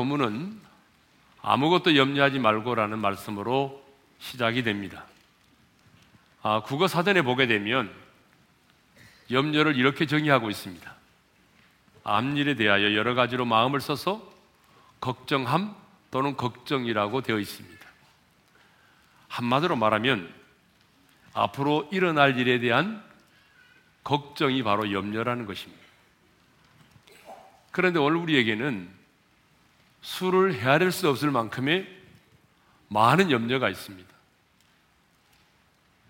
본문은 아무것도 염려하지 말고라는 말씀으로 시작이 됩니다. 아, 국어 사전에 보게 되면 염려를 이렇게 정의하고 있습니다. 앞일에 대하여 여러 가지로 마음을 써서 걱정함 또는 걱정이라고 되어 있습니다. 한마디로 말하면 앞으로 일어날 일에 대한 걱정이 바로 염려라는 것입니다. 그런데 오늘 우리에게는 술을 헤아릴 수 없을 만큼의 많은 염려가 있습니다.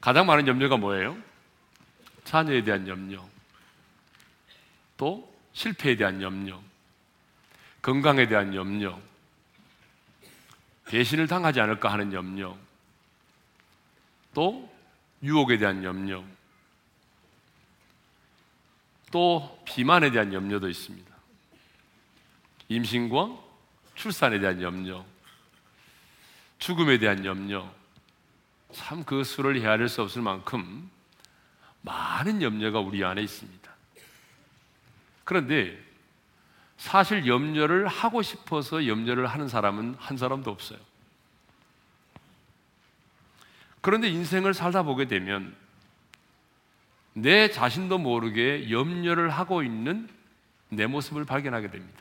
가장 많은 염려가 뭐예요? 자녀에 대한 염려, 또 실패에 대한 염려, 건강에 대한 염려, 배신을 당하지 않을까 하는 염려, 또 유혹에 대한 염려, 또 비만에 대한 염려도 있습니다. 임신과 출산에 대한 염려, 죽음에 대한 염려, 참 그 수를 헤아릴 수 없을 만큼 많은 염려가 우리 안에 있습니다. 그런데 사실 염려를 하고 싶어서 염려를 하는 사람은 한 사람도 없어요. 그런데 인생을 살다 보게 되면 내 자신도 모르게 염려를 하고 있는 내 모습을 발견하게 됩니다.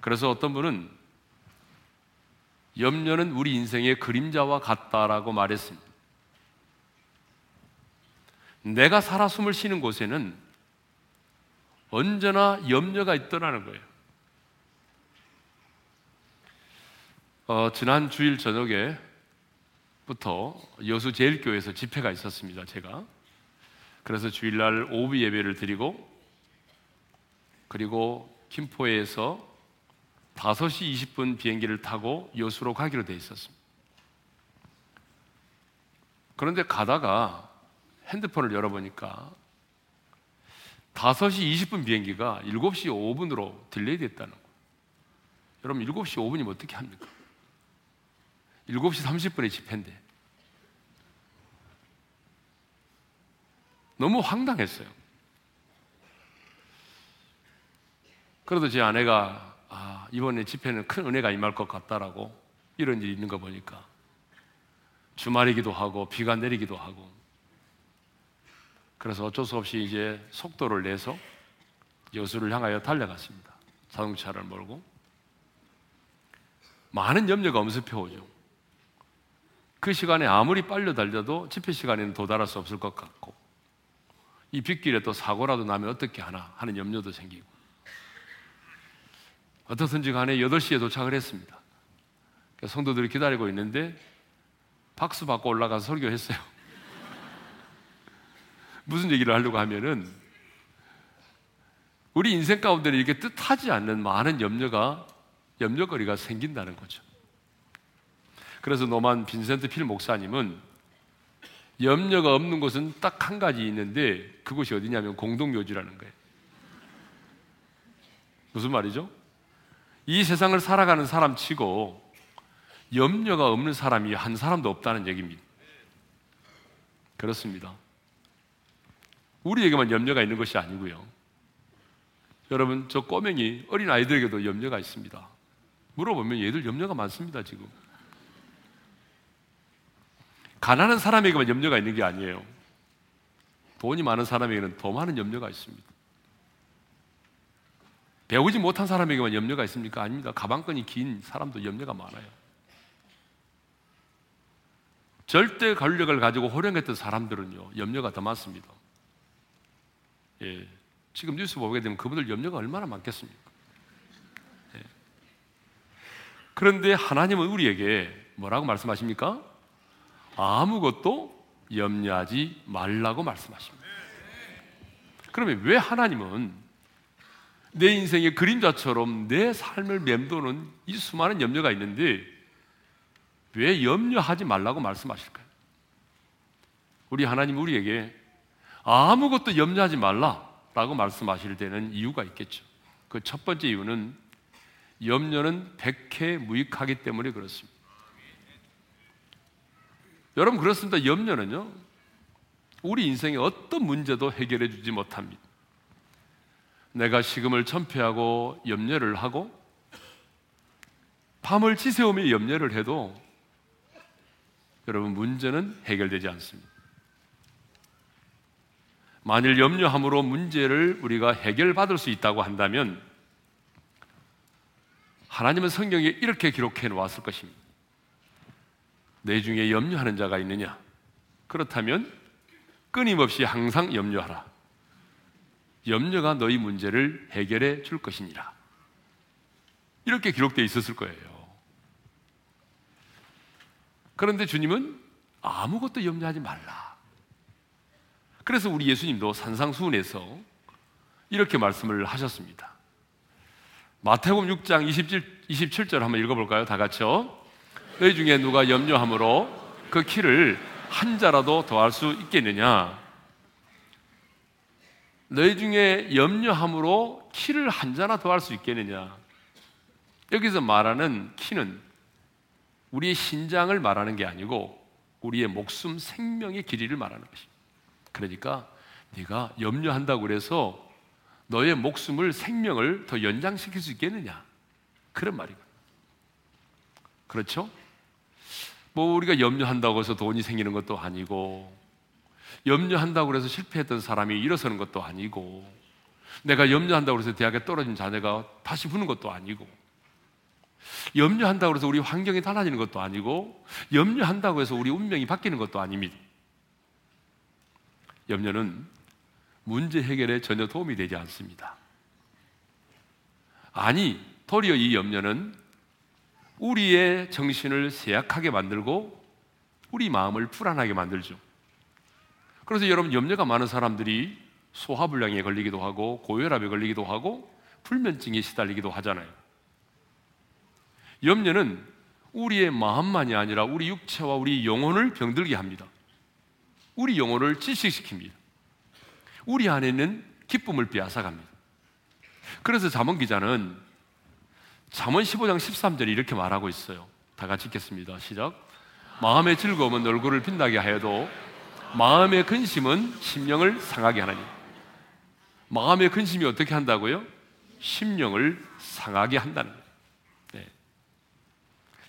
그래서 어떤 분은 염려는 우리 인생의 그림자와 같다라고 말했습니다. 내가 살아 숨을 쉬는 곳에는 언제나 염려가 있더라는 거예요. 어, 지난 주일 저녁에부터 여수 제일교회에서 집회가 있었습니다. 제가 그래서 주일날 오후 예배를 드리고 그리고 김포에서 5시 20분 비행기를 타고 여수로 가기로 돼 있었습니다. 그런데 가다가 핸드폰을 열어보니까 5시 20분 비행기가 7시 5분으로 delay 됐다는 거예요. 여러분 7시 5분이면 어떻게 합니까? 7시 30분에 집회인데 너무 황당했어요. 그래도 제 아내가 아, 이번에 집회는 큰 은혜가 임할 것 같다라고 이런 일이 있는 거 보니까 주말이기도 하고 비가 내리기도 하고 그래서 어쩔 수 없이 이제 속도를 내서 여수를 향하여 달려갔습니다. 자동차를 몰고 많은 염려가 엄습해 오죠. 그 시간에 아무리 빨려 달려도 집회 시간에는 도달할 수 없을 것 같고 이 빗길에 또 사고라도 나면 어떻게 하나 하는 염려도 생기고 어떻든지 간에 8시에 도착을 했습니다. 성도들이 기다리고 있는데 박수 받고 올라가서 설교했어요. 무슨 얘기를 하려고 하면은 우리 인생 가운데 이렇게 뜻하지 않는 많은 염려가 염려거리가 생긴다는 거죠. 그래서 노만 빈센트 필 목사님은 염려가 없는 곳은 딱 한 가지 있는데 그곳이 어디냐면 공동묘지라는 거예요. 무슨 말이죠? 이 세상을 살아가는 사람 치고 염려가 없는 사람이 한 사람도 없다는 얘기입니다. 그렇습니다. 우리에게만 염려가 있는 것이 아니고요. 여러분, 저 꼬맹이 어린 아이들에게도 염려가 있습니다. 물어보면 얘들 염려가 많습니다, 지금. 가난한 사람에게만 염려가 있는 게 아니에요. 돈이 많은 사람에게는 더 많은 염려가 있습니다. 배우지 못한 사람에게만 염려가 있습니까? 아닙니다. 가방끈이 긴 사람도 염려가 많아요. 절대 권력을 가지고 호령했던 사람들은요, 염려가 더 많습니다. 예. 지금 뉴스 보게 되면 그분들 염려가 얼마나 많겠습니까? 예. 그런데 하나님은 우리에게 뭐라고 말씀하십니까? 아무것도 염려하지 말라고 말씀하십니다. 그러면 왜 하나님은 내 인생의 그림자처럼 내 삶을 맴도는 이 수많은 염려가 있는데 왜 염려하지 말라고 말씀하실까요? 우리 하나님 우리에게 아무것도 염려하지 말라라고 말씀하실 때는 이유가 있겠죠. 그 첫 번째 이유는 염려는 백해 무익하기 때문에 그렇습니다. 여러분 그렇습니다. 염려는요. 우리 인생의 어떤 문제도 해결해 주지 못합니다. 내가 식음을 천폐하고 염려를 하고 밤을 지새우며 염려를 해도 여러분 문제는 해결되지 않습니다. 만일 염려함으로 문제를 우리가 해결받을 수 있다고 한다면 하나님은 성경에 이렇게 기록해 놓았을 것입니다. 내 중에 염려하는 자가 있느냐? 그렇다면 끊임없이 항상 염려하라. 염려가 너희 문제를 해결해 줄 것이니라. 이렇게 기록되어 있었을 거예요. 그런데 주님은 아무것도 염려하지 말라. 그래서 우리 예수님도 산상수훈에서 이렇게 말씀을 하셨습니다. 마태복음 6장 27, 27절 한번 읽어볼까요? 다 같이요. 너희 중에 누가 염려함으로 그 키를 한 자라도 더할 수 있겠느냐? 너희 중에 염려함으로 키를 한 자나 더 할 수 있겠느냐? 여기서 말하는 키는 우리의 신장을 말하는 게 아니고 우리의 목숨 생명의 길이를 말하는 것입니다. 그러니까 네가 염려한다고 그래서 너의 목숨을 생명을 더 연장시킬 수 있겠느냐? 그런 말이고. 그렇죠? 뭐 우리가 염려한다고 해서 돈이 생기는 것도 아니고 염려한다고 해서 실패했던 사람이 일어서는 것도 아니고 내가 염려한다고 해서 대학에 떨어진 자녀가 다시 부는 것도 아니고 염려한다고 해서 우리 환경이 달라지는 것도 아니고 염려한다고 해서 우리 운명이 바뀌는 것도 아닙니다. 염려는 문제 해결에 전혀 도움이 되지 않습니다. 아니, 도리어 이 염려는 우리의 정신을 쇠약하게 만들고 우리 마음을 불안하게 만들죠. 그래서 여러분 염려가 많은 사람들이 소화불량에 걸리기도 하고 고혈압에 걸리기도 하고 불면증에 시달리기도 하잖아요. 염려는 우리의 마음만이 아니라 우리 육체와 우리 영혼을 병들게 합니다. 우리 영혼을 질식시킵니다. 우리 안에 는 기쁨을 빼앗아갑니다. 그래서 잠언 기자는 잠언 15장 13절에 이렇게 말하고 있어요. 다 같이 읽겠습니다. 시작. 마음의 즐거움은 얼굴을 빛나게 하여도 마음의 근심은 심령을 상하게 하나니. 마음의 근심이 어떻게 한다고요? 심령을 상하게 한다는 거예요.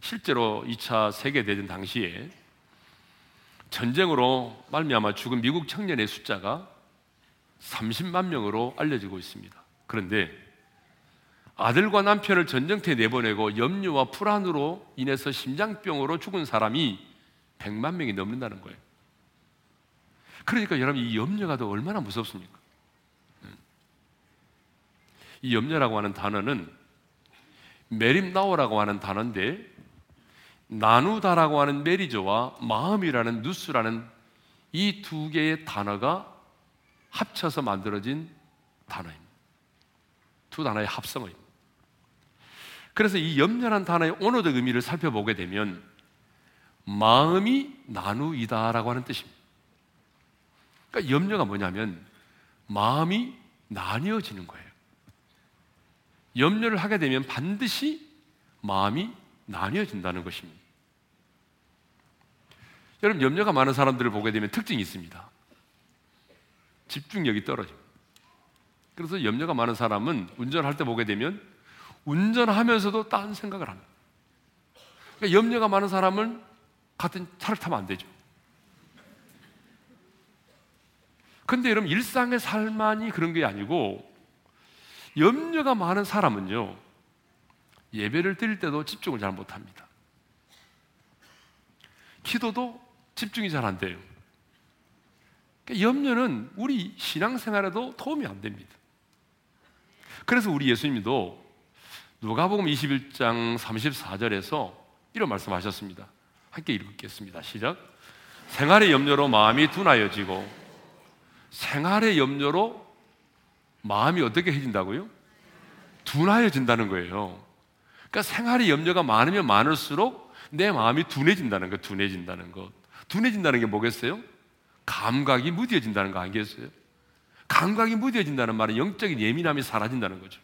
실제로 2차 세계대전 당시에 전쟁으로 말미암아 죽은 미국 청년의 숫자가 30만 명으로 알려지고 있습니다. 그런데 아들과 남편을 전쟁터에 내보내고 염려와 불안으로 인해서 심장병으로 죽은 사람이 100만 명이 넘는다는 거예요. 그러니까 여러분 이 염려가 더 얼마나 무섭습니까? 음. 이 염려라고 하는 단어는 메림나오라고 하는 단어인데 나누다라고 하는 메리조와 마음이라는 누스라는 이 두 개의 단어가 합쳐서 만들어진 단어입니다. 두 단어의 합성어입니다. 그래서 이 염려란 단어의 언어적 의미를 살펴보게 되면 마음이 나누이다라고 하는 뜻입니다. 그러니까 염려가 뭐냐면 마음이 나뉘어지는 거예요. 염려를 하게 되면 반드시 마음이 나뉘어진다는 것입니다. 여러분 염려가 많은 사람들을 보게 되면 특징이 있습니다. 집중력이 떨어집니다. 그래서 염려가 많은 사람은 운전할 때 보게 되면 운전하면서도 딴 생각을 합니다. 그러니까 염려가 많은 사람은 같은 차를 타면 안 되죠. 근데 여러분 일상의 삶만이 그런 게 아니고 염려가 많은 사람은요 예배를 드릴 때도 집중을 잘 못합니다. 기도도 집중이 잘 안 돼요. 그러니까 염려는 우리 신앙생활에도 도움이 안 됩니다. 그래서 우리 예수님도 누가복음 21장 34절에서 이런 말씀하셨습니다. 함께 읽겠습니다. 시작. 생활의 염려로 마음이 둔하여지고 생활의 염려로 마음이 어떻게 해진다고요? 둔하여진다는 거예요. 그러니까 생활의 염려가 많으면 많을수록 내 마음이 둔해진다는 것, 둔해진다는 것. 둔해진다는 게 뭐겠어요? 감각이 무뎌진다는 거 아니겠어요? 감각이 무뎌진다는 말은 영적인 예민함이 사라진다는 거죠.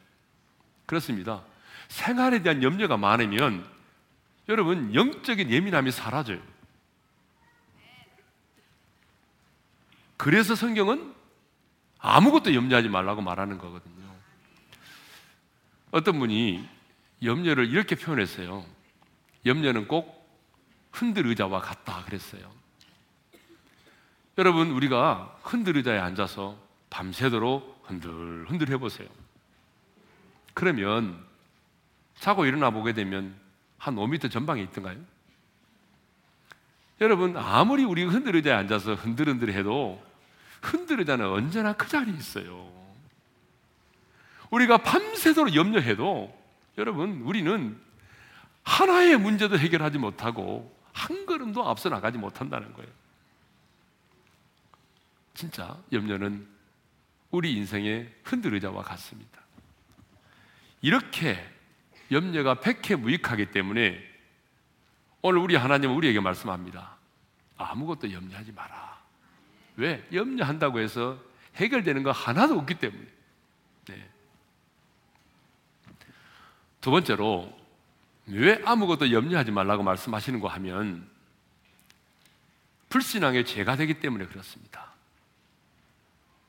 그렇습니다. 생활에 대한 염려가 많으면 여러분 영적인 예민함이 사라져요. 그래서 성경은 아무것도 염려하지 말라고 말하는 거거든요. 어떤 분이 염려를 이렇게 표현했어요. 염려는 꼭 흔들 의자와 같다 그랬어요. 여러분 우리가 흔들 의자에 앉아서 밤새도록 흔들 흔들 해보세요. 그러면 자고 일어나 보게 되면 한 5m 전방에 있던가요? 여러분 아무리 우리 흔들 의자에 앉아서 흔들흔들 해도 흔들 의자는 언제나 그 자리에 있어요. 우리가 밤새도록 염려해도 여러분 우리는 하나의 문제도 해결하지 못하고 한 걸음도 앞서 나가지 못한다는 거예요. 진짜 염려는 우리 인생의 흔들의자와 같습니다. 이렇게 염려가 백해 무익하기 때문에 오늘 우리 하나님은 우리에게 말씀합니다. 아무것도 염려하지 마라. 왜? 염려한다고 해서 해결되는 거 하나도 없기 때문에. 네. 두 번째로 왜 아무것도 염려하지 말라고 말씀하시는 거 하면 불신앙의 죄가 되기 때문에 그렇습니다.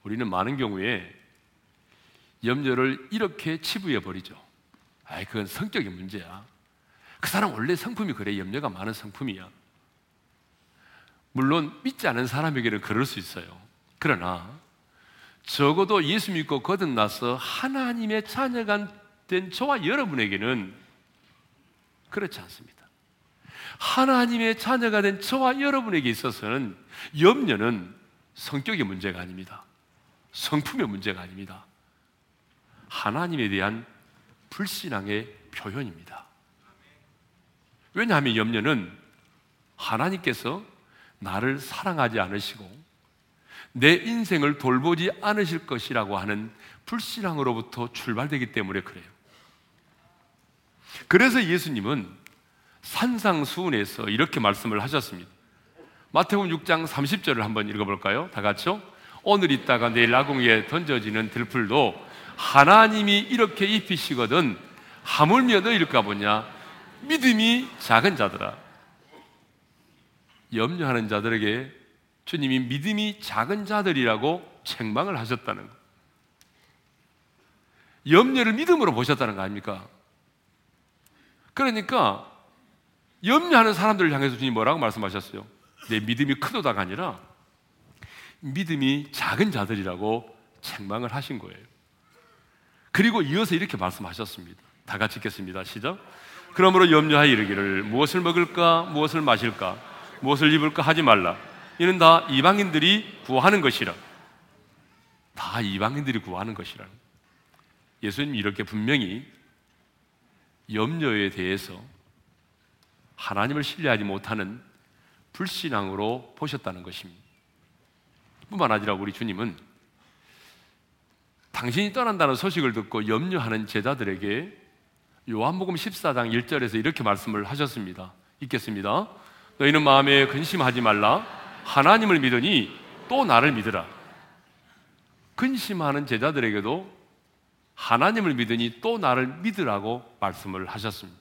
우리는 많은 경우에 염려를 이렇게 치부해 버리죠. 아이, 그건 성격의 문제야. 그 사람 원래 성품이 그래. 염려가 많은 성품이야. 물론 믿지 않은 사람에게는 그럴 수 있어요. 그러나 적어도 예수 믿고 거듭나서 하나님의 자녀가 된 저와 여러분에게는 그렇지 않습니다. 하나님의 자녀가 된 저와 여러분에게 있어서는 염려는 성격의 문제가 아닙니다. 성품의 문제가 아닙니다. 하나님에 대한 불신앙의 표현입니다. 왜냐하면 염려는 하나님께서 나를 사랑하지 않으시고 내 인생을 돌보지 않으실 것이라고 하는 불신앙으로부터 출발되기 때문에 그래요. 그래서 예수님은 산상수훈에서 이렇게 말씀을 하셨습니다. 마태복음 6장 30절을 한번 읽어볼까요? 다 같이요. 오늘 있다가 내일 아궁이에 던져지는 들풀도 하나님이 이렇게 입히시거든 하물며 너일까 보냐 믿음이 작은 자들아 염려하는 자들에게 주님이 믿음이 작은 자들이라고 책망을 하셨다는 거 염려를 믿음으로 보셨다는 거 아닙니까? 그러니까 염려하는 사람들을 향해서 주님 뭐라고 말씀하셨어요? 내 믿음이 크도다가 아니라 믿음이 작은 자들이라고 책망을 하신 거예요. 그리고 이어서 이렇게 말씀하셨습니다. 다 같이 읽겠습니다. 시작. 그러므로 염려하여 이르기를 무엇을 먹을까, 무엇을 마실까, 무엇을 입을까 하지 말라. 이는 다 이방인들이 구하는 것이라. 다 이방인들이 구하는 것이라. 예수님이 이렇게 분명히 염려에 대해서 하나님을 신뢰하지 못하는 불신앙으로 보셨다는 것입니다. 뿐만 아니라 우리 주님은 당신이 떠난다는 소식을 듣고 염려하는 제자들에게 요한복음 14장 1절에서 이렇게 말씀을 하셨습니다. 읽겠습니다. 너희는 마음에 근심하지 말라. 하나님을 믿으니 또 나를 믿으라. 근심하는 제자들에게도 하나님을 믿으니 또 나를 믿으라고 말씀을 하셨습니다.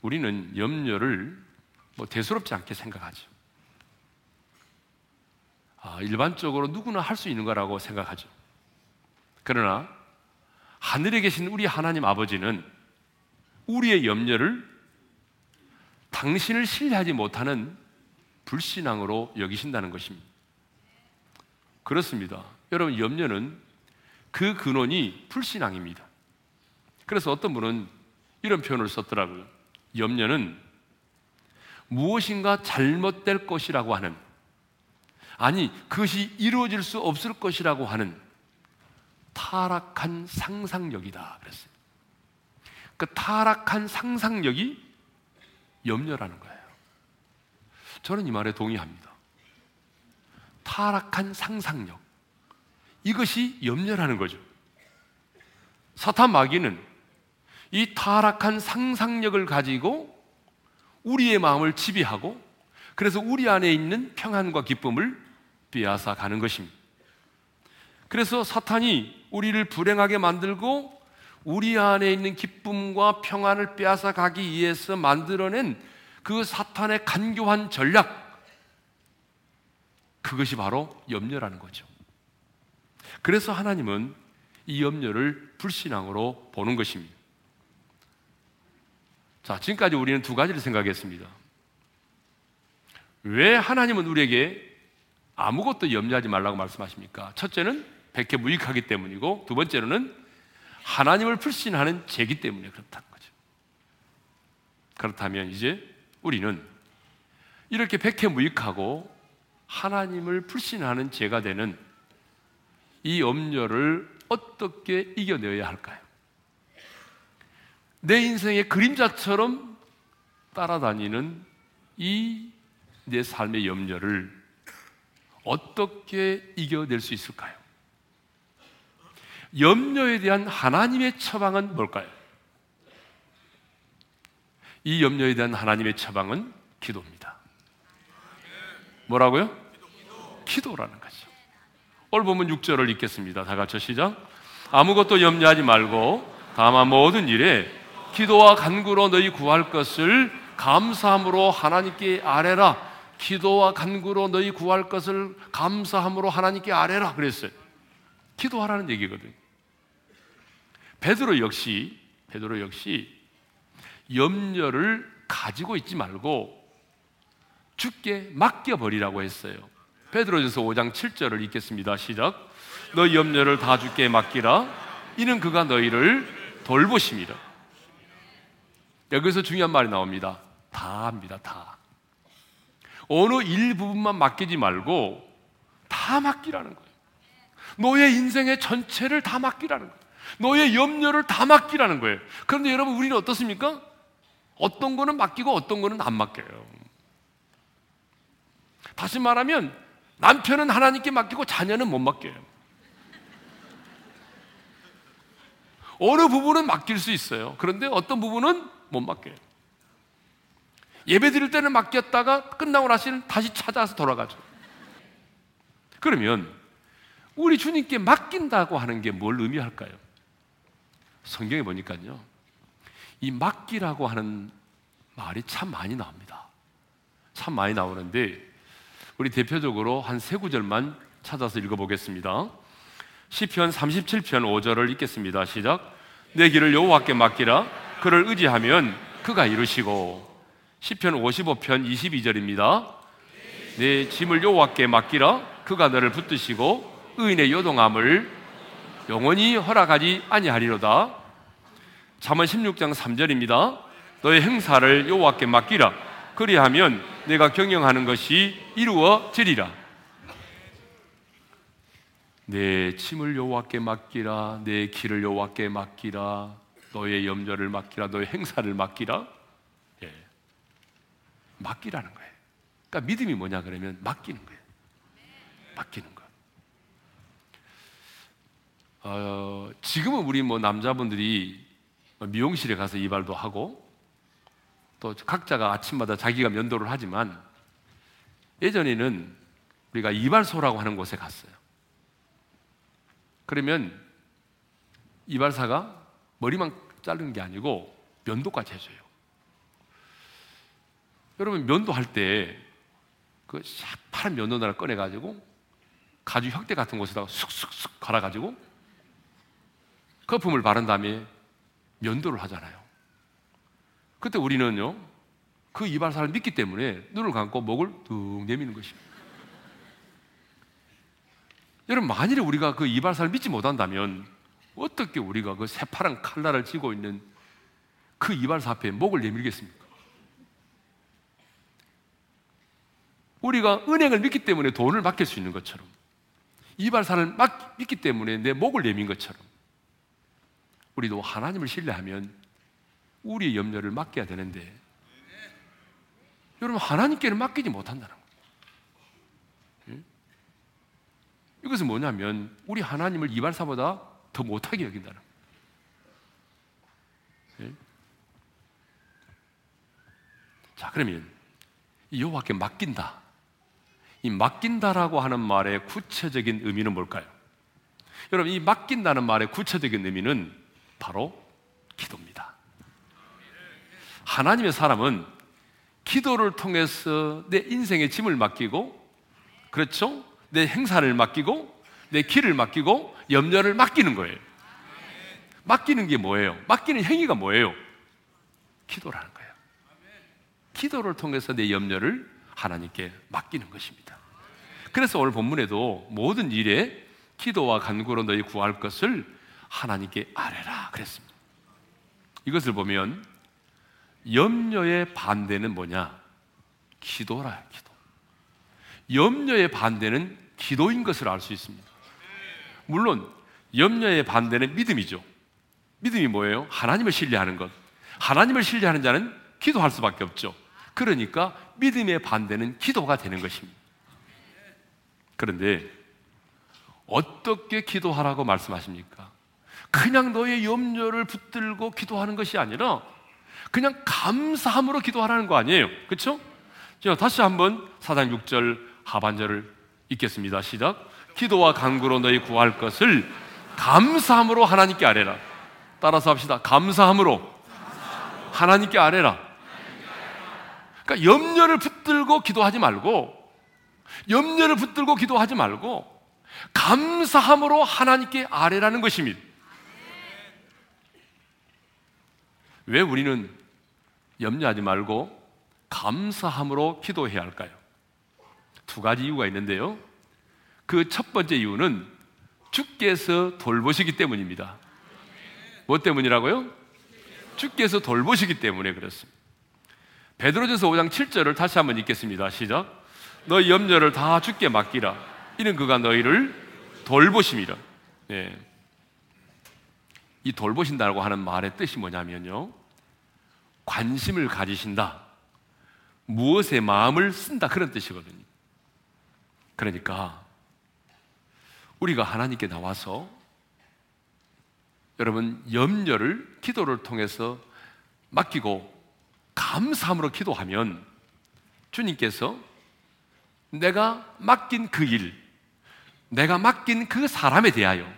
우리는 염려를 뭐 대수롭지 않게 생각하죠. 아, 일반적으로 누구나 할 수 있는 거라고 생각하죠. 그러나 하늘에 계신 우리 하나님 아버지는 우리의 염려를 당신을 신뢰하지 못하는 불신앙으로 여기신다는 것입니다. 그렇습니다. 여러분, 염려는 그 근원이 불신앙입니다. 그래서 어떤 분은 이런 표현을 썼더라고요. 염려는 무엇인가 잘못될 것이라고 하는 아니, 그것이 이루어질 수 없을 것이라고 하는 타락한 상상력이다. 그랬어요. 그 타락한 상상력이 염려라는 거예요. 저는 이 말에 동의합니다. 타락한 상상력. 이것이 염려라는 거죠. 사탄 마귀는 이 타락한 상상력을 가지고 우리의 마음을 지배하고 그래서 우리 안에 있는 평안과 기쁨을 빼앗아 가는 것입니다. 그래서 사탄이 우리를 불행하게 만들고 우리 안에 있는 기쁨과 평안을 빼앗아 가기 위해서 만들어낸 그 사탄의 간교한 전략, 그것이 바로 염려라는 거죠. 그래서 하나님은 이 염려를 불신앙으로 보는 것입니다. 자, 지금까지 우리는 두 가지를 생각했습니다. 왜 하나님은 우리에게 아무것도 염려하지 말라고 말씀하십니까? 첫째는 백해 무익하기 때문이고 두 번째로는 하나님을 불신하는 죄기 때문에 그렇다는 거죠. 그렇다면 이제 우리는 이렇게 백해 무익하고 하나님을 불신하는 죄가 되는 이 염려를 어떻게 이겨내야 할까요? 내 인생의 그림자처럼 따라다니는 이 내 삶의 염려를 어떻게 이겨낼 수 있을까요? 염려에 대한 하나님의 처방은 뭘까요? 이 염려에 대한 하나님의 처방은 기도입니다. 뭐라고요? 기도라는 거죠. 오늘 보면 6절을 읽겠습니다. 다 같이 시작. 아무것도 염려하지 말고 다만 모든 일에 기도와 간구로 너희 구할 것을 감사함으로 하나님께 아뢰라. 기도와 간구로 너희 구할 것을 감사함으로 하나님께 아뢰라 그랬어요. 기도하라는 얘기거든요. 베드로 역시 베드로 역시 염려를 가지고 있지 말고 죽게 맡겨 버리라고 했어요. 베드로전서 5장 7절을 읽겠습니다. 시작. 너 염려를 다 죽게 맡기라. 이는 그가 너희를 돌보십니다. 여기서 중요한 말이 나옵니다. 다 합니다. 다. 어느 일부분만 맡기지 말고 다 맡기라는 거예요. 너의 인생의 전체를 다 맡기라는 거예요. 너의 염려를 다 맡기라는 거예요. 그런데 여러분, 우리는 어떻습니까? 어떤 거는 맡기고 어떤 거는 안 맡겨요. 다시 말하면 남편은 하나님께 맡기고 자녀는 못 맡겨요. 어느 부분은 맡길 수 있어요. 그런데 어떤 부분은 못 맡겨요. 예배 드릴 때는 맡겼다가 끝나고 나서는 다시 찾아서 돌아가죠. 그러면 우리 주님께 맡긴다고 하는 게 뭘 의미할까요? 성경에 보니까요. 이 맡기라고 하는 말이 참 많이 나옵니다. 참 많이 나오는데 우리 대표적으로 한 세 구절만 찾아서 읽어보겠습니다. 시편 37편 5절을 읽겠습니다. 시작. 내 길을 여호와께 맡기라. 그를 의지하면 그가 이루시고 시편 55편 22절입니다. 내 짐을 여호와께 맡기라 그가 너를 붙드시고 의인의 요동함을 영원히 허락하지 아니하리로다. 잠언 16장 3절입니다. 너의 행사를 여호와께 맡기라. 그리하면 내가 경영하는 것이 이루어지리라. 내 짐을 여호와께 맡기라. 내 길을 여호와께 맡기라. 너의 염려를 맡기라. 너의 행사를 맡기라. 맡기라는 거예요. 그러니까 믿음이 뭐냐 그러면 맡기는 거예요. 맡기는 거. 어, 지금은 우리 뭐 남자분들이 미용실에 가서 이발도 하고 또 각자가 아침마다 자기가 면도를 하지만 예전에는 우리가 이발소라고 하는 곳에 갔어요. 그러면 이발사가 머리만 자르는 게 아니고 면도까지 해줘요. 여러분 면도할 때 그 파란 면도날을 꺼내가지고 가죽 혁대 같은 곳에다가 쑥쑥쑥 갈아가지고 거품을 바른 다음에 면도를 하잖아요. 그때 우리는요 그 이발사를 믿기 때문에 눈을 감고 목을 뚝 내미는 것입니다. 여러분 만일에 우리가 그 이발사를 믿지 못한다면 어떻게 우리가 그 새파란 칼날을 쥐고 있는 그 이발사 앞에 목을 내밀겠습니까? 우리가 은행을 믿기 때문에 돈을 맡길 수 있는 것처럼 이발사를 믿기 때문에 내 목을 내민 것처럼 우리도 하나님을 신뢰하면 우리의 염려를 맡겨야 되는데 여러분 하나님께는 맡기지 못한다는 거예요. 이것은 뭐냐면 우리 하나님을 이발사보다 더 못하게 여긴다는 거예요. 자 그러면 여호와께 맡긴다. 이 맡긴다라고 하는 말의 구체적인 의미는 뭘까요? 여러분, 이 맡긴다는 말의 구체적인 의미는 바로 기도입니다. 하나님의 사람은 기도를 통해서 내 인생의 짐을 맡기고, 그렇죠? 내 행사를 맡기고, 내 길을 맡기고, 염려를 맡기는 거예요. 맡기는 게 뭐예요? 맡기는 행위가 뭐예요? 기도라는 거예요. 기도를 통해서 내 염려를 하나님께 맡기는 것입니다. 그래서 오늘 본문에도 모든 일에 기도와 간구로 너희 구할 것을 하나님께 아뢰라 그랬습니다. 이것을 보면 염려의 반대는 뭐냐? 기도라 기도. 염려의 반대는 기도인 것을 알 수 있습니다. 물론 염려의 반대는 믿음이죠. 믿음이 뭐예요? 하나님을 신뢰하는 것. 하나님을 신뢰하는 자는 기도할 수밖에 없죠. 그러니까 믿음의 반대는 기도가 되는 것입니다. 그런데 어떻게 기도하라고 말씀하십니까? 그냥 너의 염려를 붙들고 기도하는 것이 아니라 그냥 감사함으로 기도하라는 거 아니에요. 그렇죠? 자, 다시 한번 사장 6절 하반절을 읽겠습니다. 시작. 기도와 간구로 너희 구할 것을 감사함으로 하나님께 아뢰라. 따라서 합시다. 감사함으로 하나님께 아뢰라. 그러니까 염려를 붙들고 기도하지 말고 염려를 붙들고 기도하지 말고 감사함으로 하나님께 아뢰라는 것입니다. 왜 우리는 염려하지 말고 감사함으로 기도해야 할까요? 두 가지 이유가 있는데요. 그 첫 번째 이유는 주께서 돌보시기 때문입니다. 뭐 때문이라고요? 주께서 돌보시기 때문에 그렇습니다. 베드로전서 5장 7절을 다시 한번 읽겠습니다. 시작. 너희 염려를 다 주께 맡기라. 이는 그가 너희를 돌보심이라. 네. 이 돌보신다고 하는 말의 뜻이 뭐냐면요. 관심을 가지신다. 무엇에 마음을 쓴다. 그런 뜻이거든요. 그러니까 우리가 하나님께 나와서 여러분 염려를 기도를 통해서 맡기고 감사함으로 기도하면 주님께서 내가 맡긴 그 일, 내가 맡긴 그 사람에 대하여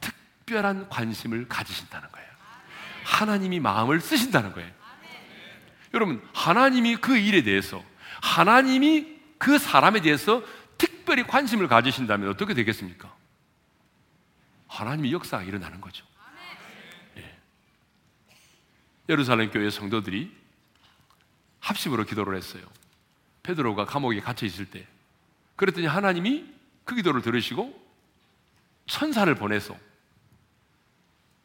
특별한 관심을 가지신다는 거예요. 하나님이 마음을 쓰신다는 거예요. 여러분, 하나님이 그 일에 대해서, 하나님이 그 사람에 대해서 특별히 관심을 가지신다면 어떻게 되겠습니까? 하나님의 역사가 일어나는 거죠. 예. 예루살렘 교회 성도들이 합심으로 기도를 했어요. 베드로가 감옥에 갇혀 있을 때 그랬더니 하나님이 그 기도를 들으시고 천사를 보내서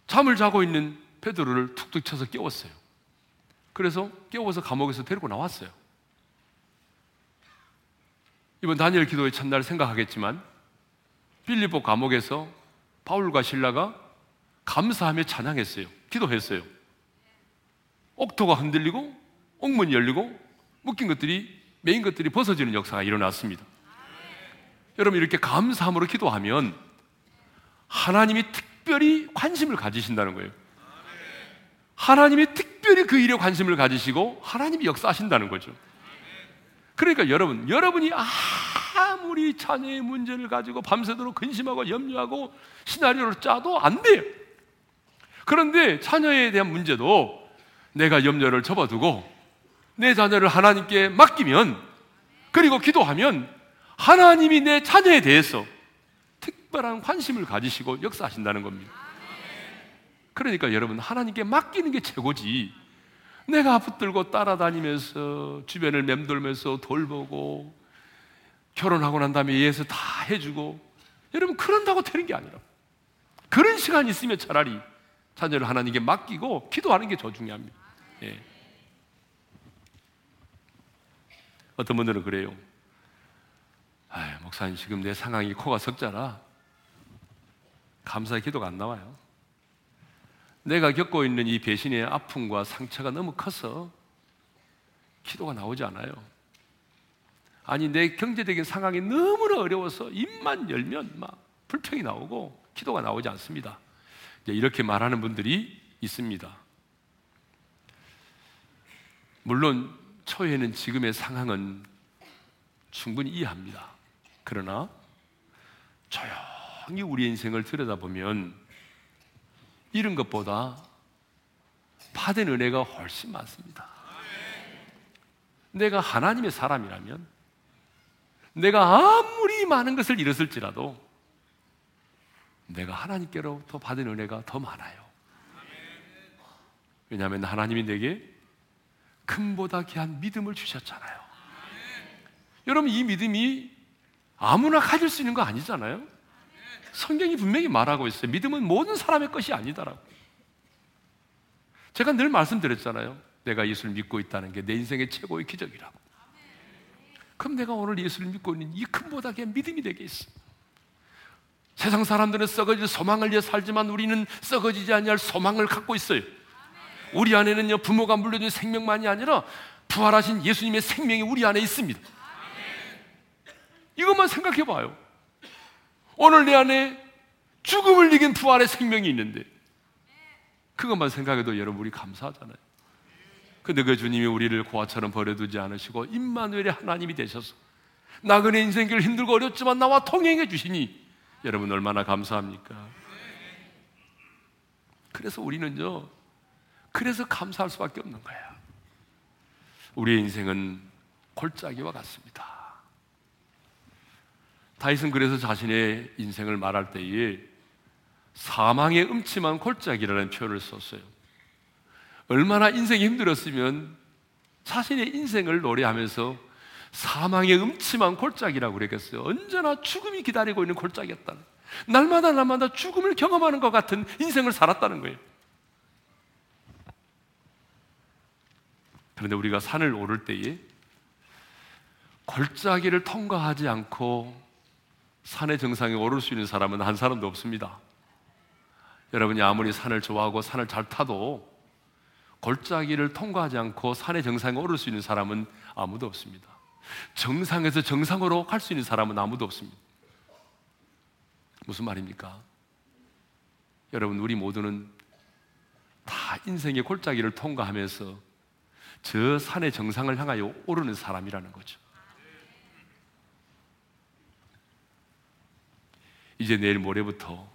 잠을 자고 있는 베드로를 툭툭 쳐서 깨웠어요. 그래서 깨워서 감옥에서 데리고 나왔어요. 이번 다니엘 기도의 첫날 생각하겠지만 빌리보 감옥에서 바울과 신라가 감사하며 찬양했어요. 기도했어요. 옥토가 흔들리고 옥문이 열리고 묶인 것들이 메인 것들이 벗어지는 역사가 일어났습니다. 여러분 이렇게 감사함으로 기도하면 하나님이 특별히 관심을 가지신다는 거예요. 하나님이 특별히 그 일에 관심을 가지시고 하나님이 역사하신다는 거죠. 그러니까 여러분, 여러분이 아무리 자녀의 문제를 가지고 밤새도록 근심하고 염려하고 시나리오를 짜도 안 돼요. 그런데 자녀에 대한 문제도 내가 염려를 접어두고 내 자녀를 하나님께 맡기면 그리고 기도하면 하나님이 내 자녀에 대해서 특별한 관심을 가지시고 역사하신다는 겁니다. 그러니까 여러분 하나님께 맡기는 게 최고지. 내가 붙들고 따라다니면서 주변을 맴돌면서 돌보고 결혼하고 난 다음에 예서 다 해주고 여러분 그런다고 되는 게 아니라 그런 시간이 있으면 차라리 자녀를 하나님께 맡기고 기도하는 게 더 중요합니다. 예. 어떤 분들은 그래요. 아, 목사님 지금 내 상황이 코가 석자라 감사의 기도가 안 나와요. 내가 겪고 있는 이 배신의 아픔과 상처가 너무 커서 기도가 나오지 않아요. 아니 내 경제적인 상황이 너무나 어려워서 입만 열면 막 불평이 나오고 기도가 나오지 않습니다. 이렇게 말하는 분들이 있습니다. 물론 초에는 지금의 상황은 충분히 이해합니다. 그러나 조용히 우리 인생을 들여다보면 이런 것보다 받은 은혜가 훨씬 많습니다. 내가 하나님의 사람이라면 내가 아무리 많은 것을 잃었을지라도 내가 하나님께로부터 받은 은혜가 더 많아요. 왜냐하면 하나님이 내게 금보다 귀한 믿음을 주셨잖아요. 여러분, 이 믿음이 아무나 가질 수 있는 거 아니잖아요? 성경이 분명히 말하고 있어요. 믿음은 모든 사람의 것이 아니다라고. 제가 늘 말씀드렸잖아요. 내가 예수를 믿고 있다는 게 내 인생의 최고의 기적이라고. 그럼 내가 오늘 예수를 믿고 있는 이 큰 보다 귀한 믿음이 되게 있어. 세상 사람들은 썩어질 소망을 위해 살지만 우리는 썩어지지 아니할 소망을 갖고 있어요. 우리 안에는요 부모가 물려준 생명만이 아니라 부활하신 예수님의 생명이 우리 안에 있습니다. 이것만 생각해 봐요. 오늘 내 안에 죽음을 이긴 부활의 생명이 있는데 그것만 생각해도 여러분 우리 감사하잖아요. 근데 그 주님이 우리를 고아처럼 버려두지 않으시고 임마누엘의 하나님이 되셔서 나그네 인생길 힘들고 어렵지만 나와 통행해 주시니 여러분 얼마나 감사합니까? 그래서 우리는요 그래서 감사할 수밖에 없는 거예요. 우리의 인생은 골짜기와 같습니다. 다윗은 그래서 자신의 인생을 말할 때에 사망의 음침한 골짜기라는 표현을 썼어요. 얼마나 인생이 힘들었으면 자신의 인생을 노래하면서 사망의 음침한 골짜기라고 그랬겠어요. 언제나 죽음이 기다리고 있는 골짜기였다. 날마다 날마다 죽음을 경험하는 것 같은 인생을 살았다는 거예요. 그런데 우리가 산을 오를 때에 골짜기를 통과하지 않고 산의 정상에 오를 수 있는 사람은 한 사람도 없습니다. 여러분이 아무리 산을 좋아하고 산을 잘 타도 골짜기를 통과하지 않고 산의 정상에 오를 수 있는 사람은 아무도 없습니다. 정상에서 정상으로 갈 수 있는 사람은 아무도 없습니다. 무슨 말입니까? 여러분, 우리 모두는 다 인생의 골짜기를 통과하면서 저 산의 정상을 향하여 오르는 사람이라는 거죠. 이제 내일 모레부터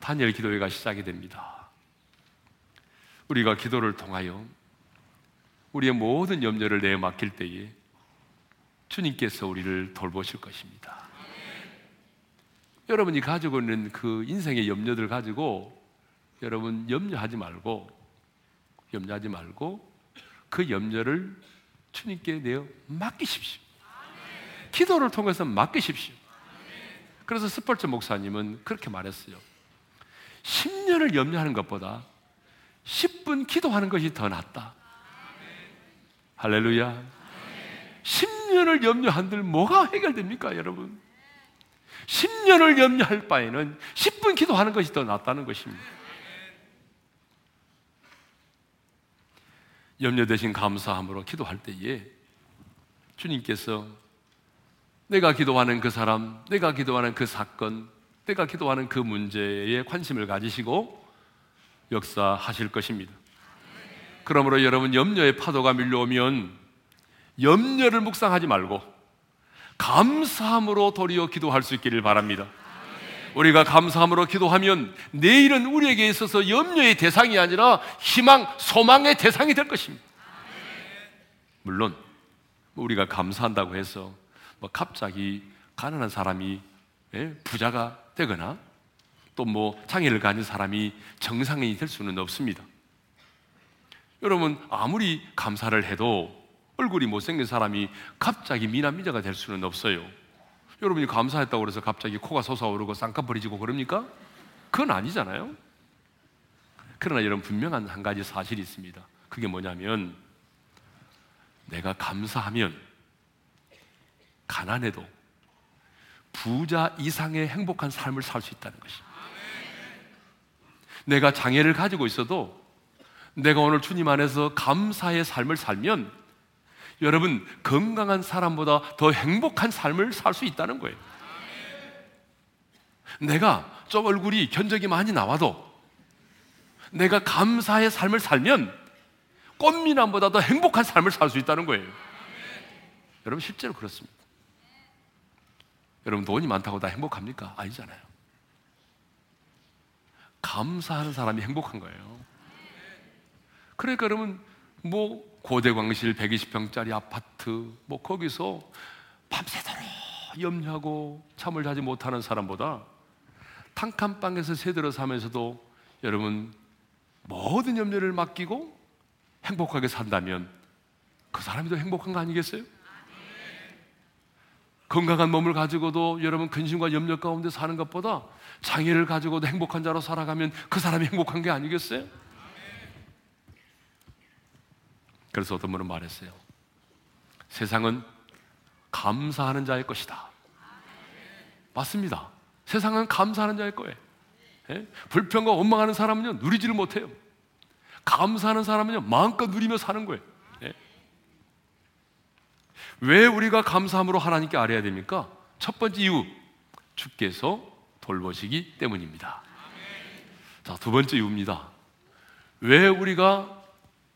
단열 기도회가 시작이 됩니다. 우리가 기도를 통하여 우리의 모든 염려를 내어 맡길 때에 주님께서 우리를 돌보실 것입니다. 여러분이 가지고 있는 그 인생의 염려들 가지고 여러분 염려하지 말고 염려하지 말고 그 염려를 주님께 내어 맡기십시오. 기도를 통해서 맡기십시오. 그래서 스펄츠 목사님은 그렇게 말했어요. 10년을 염려하는 것보다 10분 기도하는 것이 더 낫다. 할렐루야. 10년을 염려한들 뭐가 해결됩니까, 여러분? 10년을 염려할 바에는 10분 기도하는 것이 더 낫다는 것입니다. 염려 대신 감사함으로 기도할 때에 주님께서 내가 기도하는 그 사람, 내가 기도하는 그 사건, 내가 기도하는 그 문제에 관심을 가지시고 역사하실 것입니다. 그러므로 여러분 염려의 파도가 밀려오면 염려를 묵상하지 말고 감사함으로 도리어 기도할 수 있기를 바랍니다. 우리가 감사함으로 기도하면 내일은 우리에게 있어서 염려의 대상이 아니라 희망, 소망의 대상이 될 것입니다. 물론 우리가 감사한다고 해서 뭐 갑자기 가난한 사람이 예, 부자가 되거나 또 뭐 장애를 가진 사람이 정상인이 될 수는 없습니다. 여러분 아무리 감사를 해도 얼굴이 못생긴 사람이 갑자기 미남미자가 될 수는 없어요. 여러분이 감사했다고 해서 갑자기 코가 솟아오르고 쌍꺼풀이지고 그럽니까? 그건 아니잖아요. 그러나 여러분 분명한 한 가지 사실이 있습니다. 그게 뭐냐면 내가 감사하면 가난해도 부자 이상의 행복한 삶을 살 수 있다는 것입니다. 내가 장애를 가지고 있어도 내가 오늘 주님 안에서 감사의 삶을 살면 여러분 건강한 사람보다 더 행복한 삶을 살 수 있다는 거예요. 내가 좀 얼굴이 견적이 많이 나와도 내가 감사의 삶을 살면 꽃미남보다 더 행복한 삶을 살 수 있다는 거예요. 여러분 실제로 그렇습니다. 여러분 돈이 많다고 다 행복합니까? 아니잖아요. 감사하는 사람이 행복한 거예요. 그러니까 여러분 뭐 고대광실 120평짜리 아파트 뭐 거기서 밤새도록 염려하고 잠을 자지 못하는 사람보다 탕칸방에서 새들어 사면서도 여러분 모든 염려를 맡기고 행복하게 산다면 그 사람이 더 행복한 거 아니겠어요? 건강한 몸을 가지고도 여러분 근심과 염려 가운데 사는 것보다 장애를 가지고도 행복한 자로 살아가면 그 사람이 행복한 게 아니겠어요? 그래서 어떤 분은 말했어요. 세상은 감사하는 자의 것이다. 맞습니다. 세상은 감사하는 자의 거예요. 예? 불평과 원망하는 사람은요, 누리지를 못해요. 감사하는 사람은요, 마음껏 누리며 사는 거예요. 예? 왜 우리가 감사함으로 하나님께 아뢰야 됩니까? 첫 번째 이유, 주께서 돌보시기 때문입니다. 자, 두 번째 이유입니다. 왜 우리가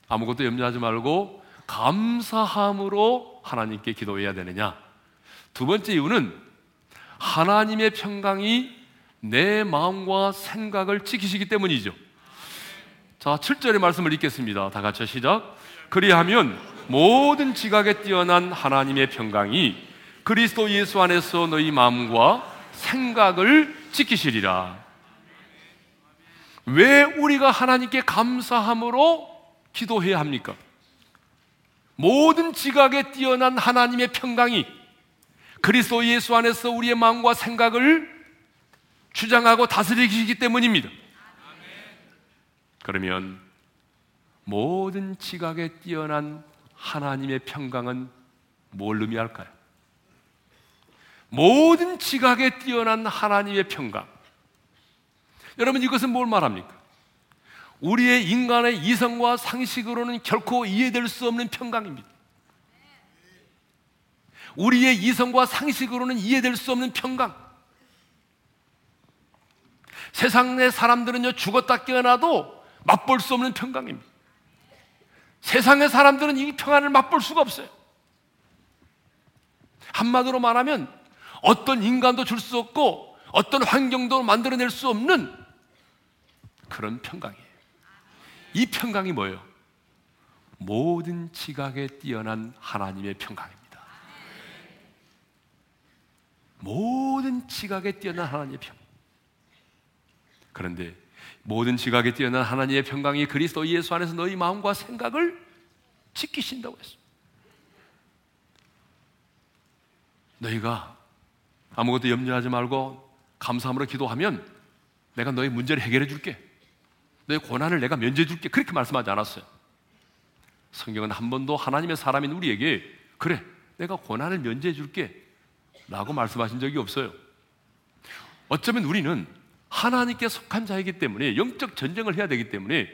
아무것도 염려하지 말고 감사함으로 하나님께 기도해야 되느냐? 두 번째 이유는 하나님의 평강이 내 마음과 생각을 지키시기 때문이죠. 자, 7절의 말씀을 읽겠습니다. 다 같이 시작. 그리하면 모든 지각에 뛰어난 하나님의 평강이 그리스도 예수 안에서 너희 마음과 생각을 지키시리라. 왜 우리가 하나님께 감사함으로 기도해야 합니까? 모든 지각에 뛰어난 하나님의 평강이 그리스도 예수 안에서 우리의 마음과 생각을 주장하고 다스리시기 때문입니다. 그러면 모든 지각에 뛰어난 하나님의 평강은 뭘 의미할까요? 모든 지각에 뛰어난 하나님의 평강. 여러분 이것은 뭘 말합니까? 우리의 인간의 이성과 상식으로는 결코 이해될 수 없는 평강입니다. 우리의 이성과 상식으로는 이해될 수 없는 평강. 세상의 사람들은요, 죽었다 깨어나도 맛볼 수 없는 평강입니다. 세상의 사람들은 이 평안을 맛볼 수가 없어요. 한마디로 말하면 어떤 인간도 줄 수 없고 어떤 환경도 만들어낼 수 없는 그런 평강이에요. 이 평강이 뭐예요? 모든 지각에 뛰어난 하나님의 평강입니다. 모든 지각에 뛰어난 하나님의 평. 그런데 모든 지각에 뛰어난 하나님의 평강이 그리스도 예수 안에서 너희 마음과 생각을 지키신다고 했습니다. 너희가 아무것도 염려하지 말고 감사함으로 기도하면 내가 너희 문제를 해결해 줄게. 너의 고난을 내가 면제해 줄게. 그렇게 말씀하지 않았어요. 성경은 한 번도 하나님의 사람인 우리에게 그래, 내가 고난을 면제해 줄게. 라고 말씀하신 적이 없어요. 어쩌면 우리는 하나님께 속한 자이기 때문에 영적 전쟁을 해야 되기 때문에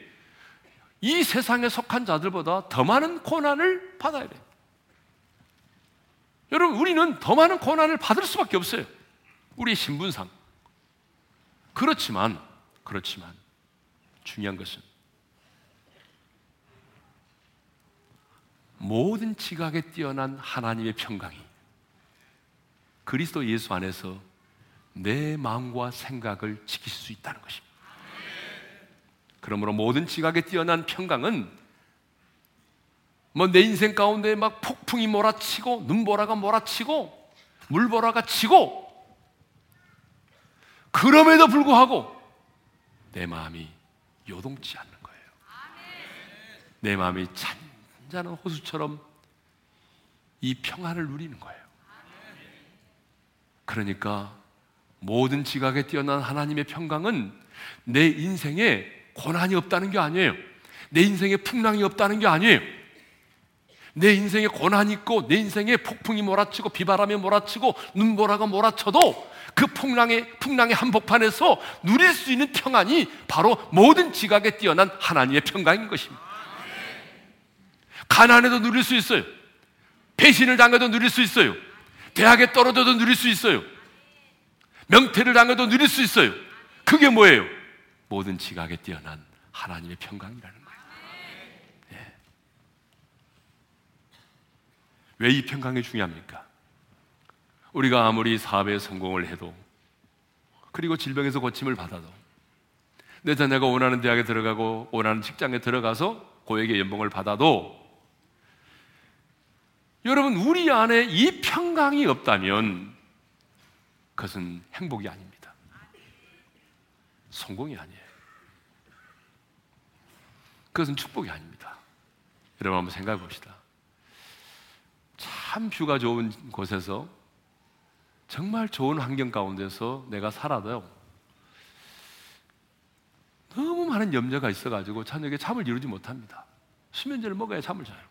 이 세상에 속한 자들보다 더 많은 고난을 받아야 돼요. 여러분, 우리는 더 많은 고난을 받을 수밖에 없어요. 우리의 신분상. 그렇지만, 그렇지만, 중요한 것은 모든 지각에 뛰어난 하나님의 평강이 그리스도 예수 안에서 내 마음과 생각을 지킬 수 있다는 것입니다. 그러므로 모든 지각에 뛰어난 평강은 뭐 내 인생 가운데 막 폭풍이 몰아치고 눈보라가 몰아치고 물보라가 치고 그럼에도 불구하고 내 마음이 요동치 않는 거예요. 내 마음이 잔잔한 호수처럼 이 평안을 누리는 거예요. 그러니까 모든 지각에 뛰어난 하나님의 평강은 내 인생에 고난이 없다는 게 아니에요. 내 인생에 풍랑이 없다는 게 아니에요. 내 인생에 고난이 있고 내 인생에 폭풍이 몰아치고 비바람이 몰아치고 눈보라가 몰아쳐도 그 풍랑의 풍랑의 한복판에서 누릴 수 있는 평안이 바로 모든 지각에 뛰어난 하나님의 평강인 것입니다. 가난해도 누릴 수 있어요. 배신을 당해도 누릴 수 있어요. 대학에 떨어져도 누릴 수 있어요. 명태를 당해도 누릴 수 있어요. 그게 뭐예요? 모든 지각에 뛰어난 하나님의 평강이라는 거예요. 네. 왜이 평강이 중요합니까? 우리가 아무리 사업에 성공을 해도 그리고 질병에서 고침을 받아도 내 자녀가 원하는 대학에 들어가고 원하는 직장에 들어가서 고액의 연봉을 받아도 여러분, 우리 안에 이 평강이 없다면 그것은 행복이 아닙니다. 성공이 아니에요. 그것은 축복이 아닙니다. 여러분 한번 생각해 봅시다. 참 뷰가 좋은 곳에서 정말 좋은 환경 가운데서 내가 살아도 너무 많은 염려가 있어가지고 저녁에 잠을 이루지 못합니다. 수면제를 먹어야 잠을 자요.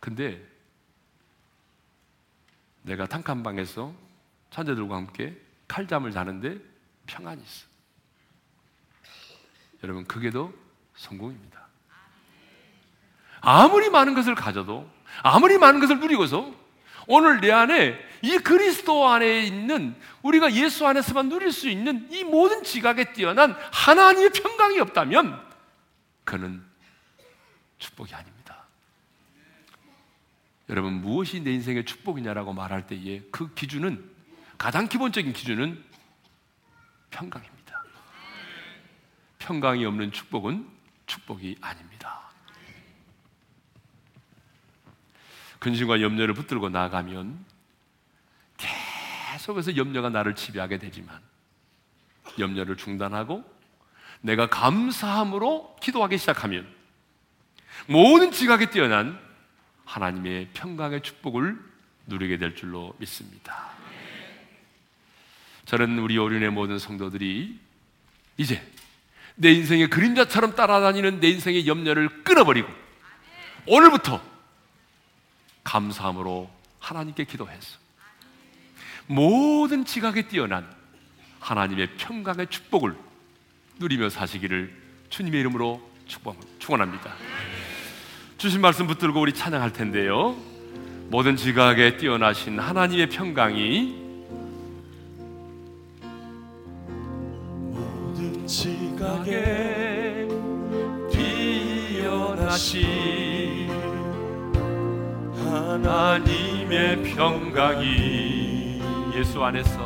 근데 내가 탕칸방에서 찬자들과 함께 칼잠을 자는데 평안이 있어. 여러분, 그게 더 성공입니다. 아무리 많은 것을 가져도, 아무리 많은 것을 누리고서 오늘 내 안에 이 그리스도 안에 있는 우리가 예수 안에서만 누릴 수 있는 이 모든 지각에 뛰어난 하나님의 평강이 없다면 그는 축복이 아닙니다. 여러분 무엇이 내 인생의 축복이냐라고 말할 때에 그 기준은 가장 기본적인 기준은 평강입니다. 평강이 없는 축복은 축복이 아닙니다. 근심과 염려를 붙들고 나가면 계속해서 염려가 나를 지배하게 되지만 염려를 중단하고 내가 감사함으로 기도하기 시작하면 모든 지각에 뛰어난 하나님의 평강의 축복을 누리게 될 줄로 믿습니다. 저는 우리 어린의 모든 성도들이 이제 내 인생의 그림자처럼 따라다니는 내 인생의 염려를 끊어버리고 오늘부터 감사함으로 하나님께 기도해서 모든 지각에 뛰어난 하나님의 평강의 축복을 누리며 사시기를 주님의 이름으로 축원합니다. 주신 말씀 붙들고 우리 찬양할 텐데요. 모든 지각에 뛰어나신 하나님의 평강이 모든 지각에 뛰어나신 하나님의 평강이 예수 안에서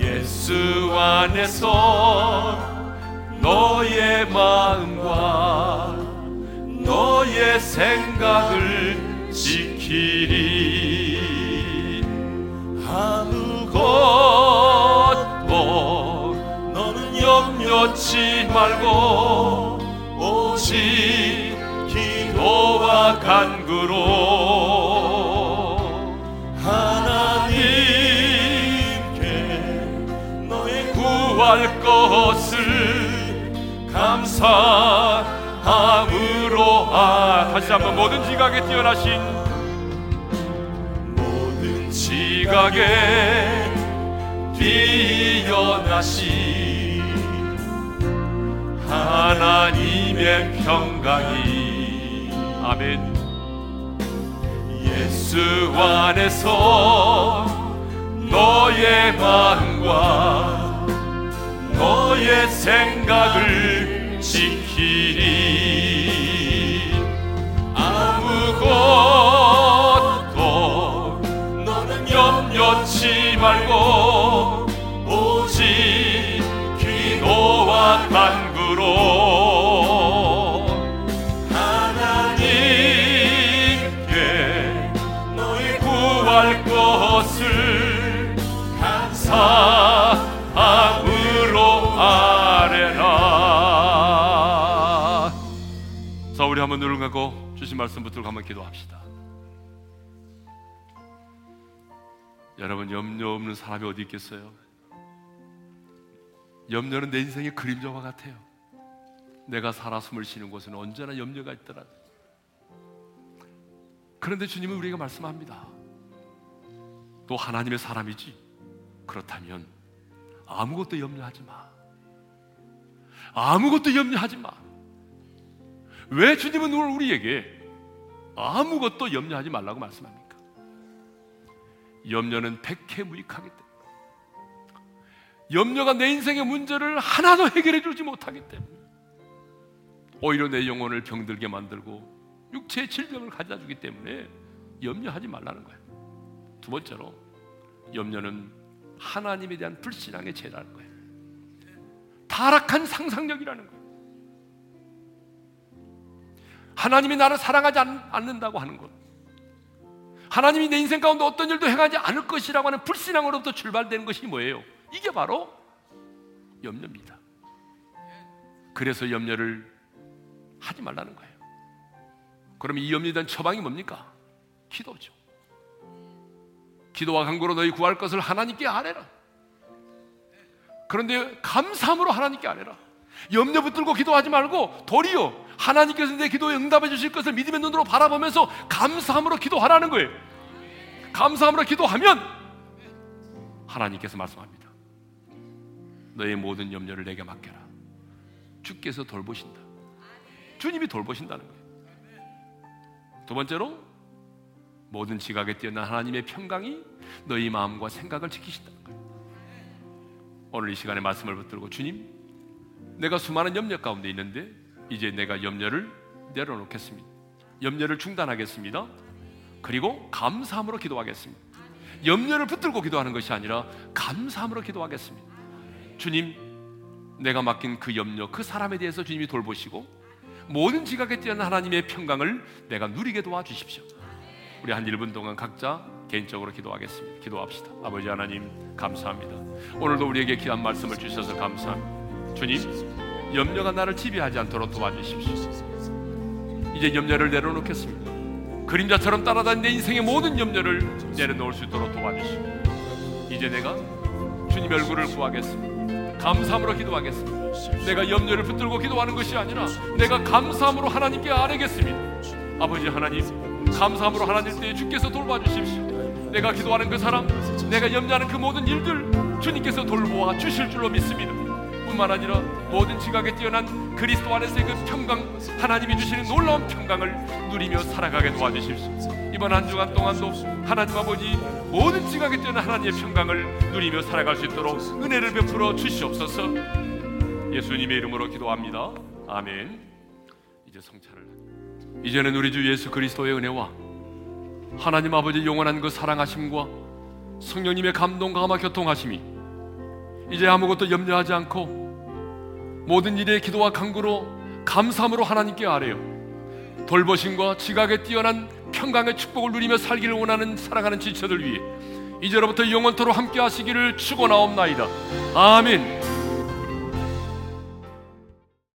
예수 안에서 너의 마음과 너의 생각을 지키리. 아무것도 너는 염려치 말고 오직 기도와 간구로 하나님께 너의 구할 것을 감사함 으로 아 다시 한번 모든 지각에 뛰어나신 모든 지각에 뛰어나신 하나님의 평강이. 아멘. 예수 안에서 너의 마음과 너의 생각을 지키리 아무것도 너는 염려치 말고 오직 기도와 간구로 하나님께 너의 구할 것을 자 우리 한번 감고 주신 말씀 붙들고 한번 기도합시다. 여러분 염려 없는 사람이 어디 있겠어요? 염려는 내 인생의 그림자와 같아요. 내가 살아 숨을 쉬는 곳은 언제나 염려가 있더라. 그런데 주님은 우리에게 말씀합니다. 또 하나님의 사람이지. 그렇다면 아무것도 염려하지 마. 아무것도 염려하지 마. 왜 주님은 오늘 우리에게 아무것도 염려하지 말라고 말씀합니까? 염려는 백해무익하기 때문에 염려가 내 인생의 문제를 하나도 해결해 주지 못하기 때문에 오히려 내 영혼을 병들게 만들고 육체의 질병을 가져다 주기 때문에 염려하지 말라는 거예요. 두 번째로 염려는 하나님에 대한 불신앙의 죄라는 거예요. 타락한 상상력이라는 거예요. 하나님이 나를 사랑하지 않는다고 하는 것. 하나님이 내 인생 가운데 어떤 일도 행하지 않을 것이라고 하는 불신앙으로부터 출발되는 것이 뭐예요? 이게 바로 염려입니다. 그래서 염려를 하지 말라는 거예요. 그럼 이 염려에 대한 처방이 뭡니까? 기도죠. 기도와 간구로 너희 구할 것을 하나님께 아뢰라. 그런데 감사함으로 하나님께 아뢰라. 염려 붙들고 기도하지 말고 도리어 하나님께서 내 기도에 응답해 주실 것을 믿음의 눈으로 바라보면서 감사함으로 기도하라는 거예요. 감사함으로 기도하면 하나님께서 말씀합니다. 너의 모든 염려를 내게 맡겨라. 주께서 돌보신다. 주님이 돌보신다는 거예요. 두 번째로 모든 지각에 뛰어난 하나님의 평강이 너희 마음과 생각을 지키신다는 거예요. 오늘 이 시간에 말씀을 붙들고 주님, 내가 수많은 염려 가운데 있는데 이제 내가 염려를 내려놓겠습니다. 염려를 중단하겠습니다. 그리고 감사함으로 기도하겠습니다. 염려를 붙들고 기도하는 것이 아니라 감사함으로 기도하겠습니다. 주님, 내가 맡긴 그 염려, 그 사람에 대해서 주님이 돌보시고 모든 지각에 뛰어난 하나님의 평강을 내가 누리게 도와주십시오. 우리 한 1분 동안 각자 개인적으로 기도하겠습니다. 기도합시다. 아버지 하나님, 감사합니다. 오늘도 우리에게 귀한 말씀을 주셔서 감사합니다. 주님, 염려가 나를 지배하지 않도록 도와주십시오. 이제 염려를 내려놓겠습니다. 그림자처럼 따라다닌 내 인생의 모든 염려를 내려놓을 수 있도록 도와주시고 이제 내가 주님 얼굴을 구하겠습니다. 감사함으로 기도하겠습니다. 내가 염려를 붙들고 기도하는 것이 아니라 내가 감사함으로 하나님께 아뢰겠습니다. 아버지 하나님, 감사함으로 하나님 때에 주께서 돌봐주십시오. 내가 기도하는 그 사람, 내가 염려하는 그 모든 일들 주님께서 돌보아 주실 줄로 믿습니다. 뿐만 아니라 모든 지각에 뛰어난 그리스도 안에서의 그 평강, 하나님이 주시는 놀라운 평강을 누리며 살아가게 도와주십시오. 이번 한 주간 동안도 하나님 아버지 모든 지각에 뛰어난 하나님의 평강을 누리며 살아갈 수 있도록 은혜를 베풀어 주시옵소서. 예수님의 이름으로 기도합니다. 아멘. 이제 성찬을 이제는 우리 주 예수 그리스도의 은혜와 하나님 아버지 영원한 그 사랑하심과 성령님의 감동 감화 교통하심이 이제 아무것도 염려하지 않고 모든 일에 기도와 간구로 감사함으로 하나님께 아뢰요 돌보심과 지각에 뛰어난 평강의 축복을 누리며 살기를 원하는 사랑하는 지체들 위해 이제로부터 영원토로 함께 하시기를 축원하옵나이다. 아멘